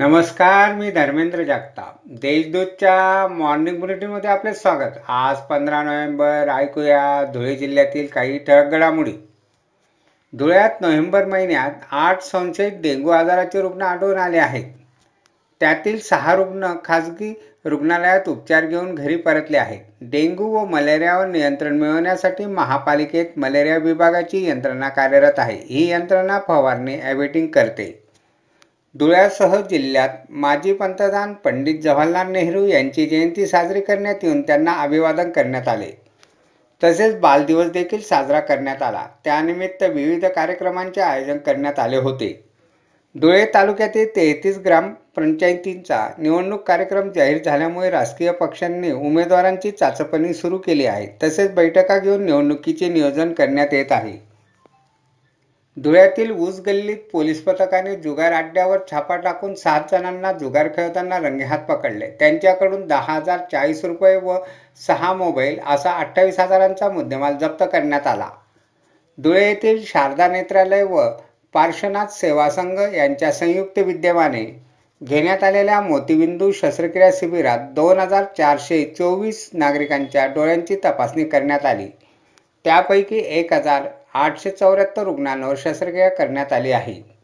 नमस्कार मी धर्मेंद्र जगताप. देशदूतच्या मॉर्निंग बुलेटिनमध्ये आपले स्वागत. आज पंधरा नोव्हेंबर ऐकूया धुळे जिल्ह्यातील काही ठळक घडामोडी. धुळ्यात नोव्हेंबर महिन्यात आठ संशयित डेंग्यू आजाराचे रुग्ण आढळून आले आहेत. त्यातील सहा रुग्ण खाजगी रुग्णालयात उपचार घेऊन घरी परतले आहेत. डेंग्यू व मलेरियावर नियंत्रण मिळवण्यासाठी महापालिकेत मलेरिया विभागाची यंत्रणा कार्यरत आहे. ही यंत्रणा फवारणी ॲवेटिंग करते. धुळ्यासह जिल्ह्यात माजी पंतप्रधान पंडित जवाहरलाल नेहरू यांची जयंती साजरी करण्यात येऊन त्यांना अभिवादन करण्यात आले. तसेच बालदिवस देखील साजरा करण्यात आला. त्यानिमित्त विविध कार्यक्रमांचे आयोजन करण्यात आले होते. धुळे तालुक्यातील तेहतीस ग्रामपंचायतींचा निवडणूक कार्यक्रम जाहीर झाल्यामुळे राजकीय पक्षांनी उमेदवारांची चाचपणी सुरू केली आहे. तसेच बैठका घेऊन निवडणुकीचे नियोजन करण्यात येत आहे. धुळ्यातील ऊस गल्लीत पोलीस पथकाने जुगार अड्ड्यावर छापा टाकून सात जणांना जुगार खेळताना रंगेहात पकडले. त्यांच्याकडून दहा हजार चाळीस रुपये व सहा मोबाईल असा अठ्ठावीस हजारांचा मुद्देमाल जप्त करण्यात आला. धुळे येथील शारदा नेत्रालय व पार्श्वनाथ सेवा संघ यांच्या संयुक्त विद्यमाने घेण्यात आलेल्या मोतीबिंदू शस्त्रक्रिया शिबिरात दोन हजार चारशे चोवीस नागरिकांच्या डोळ्यांची तपासणी करण्यात आली. त्यापैकी एक हजार आठशे चौऱ्याहत्तर रुग्णांवर शस्त्रक्रिया करण्यात आली आहे.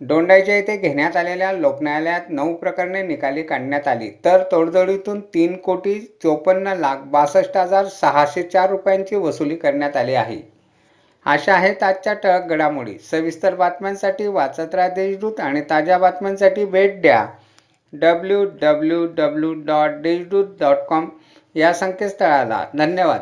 दोंडाईच्या येथे घेण्यात आलेल्या लोकन्यायालयात नऊ प्रकरणे निकाली काढण्यात आली. तर तोडजोडीतून तीन कोटी चोपन्न लाख बासष्ट हजार सहाशे चार रुपयांची वसुली करण्यात आली आहे. अशा आहेत आजच्या टळक घडामोडी. सविस्तर बातम्यांसाठी वाचत राहा देशदूत आणि ताज्या बातम्यांसाठी भेट द्या. W W W dot Deshdoot dot com या संकेतस्थळाला. धन्यवाद.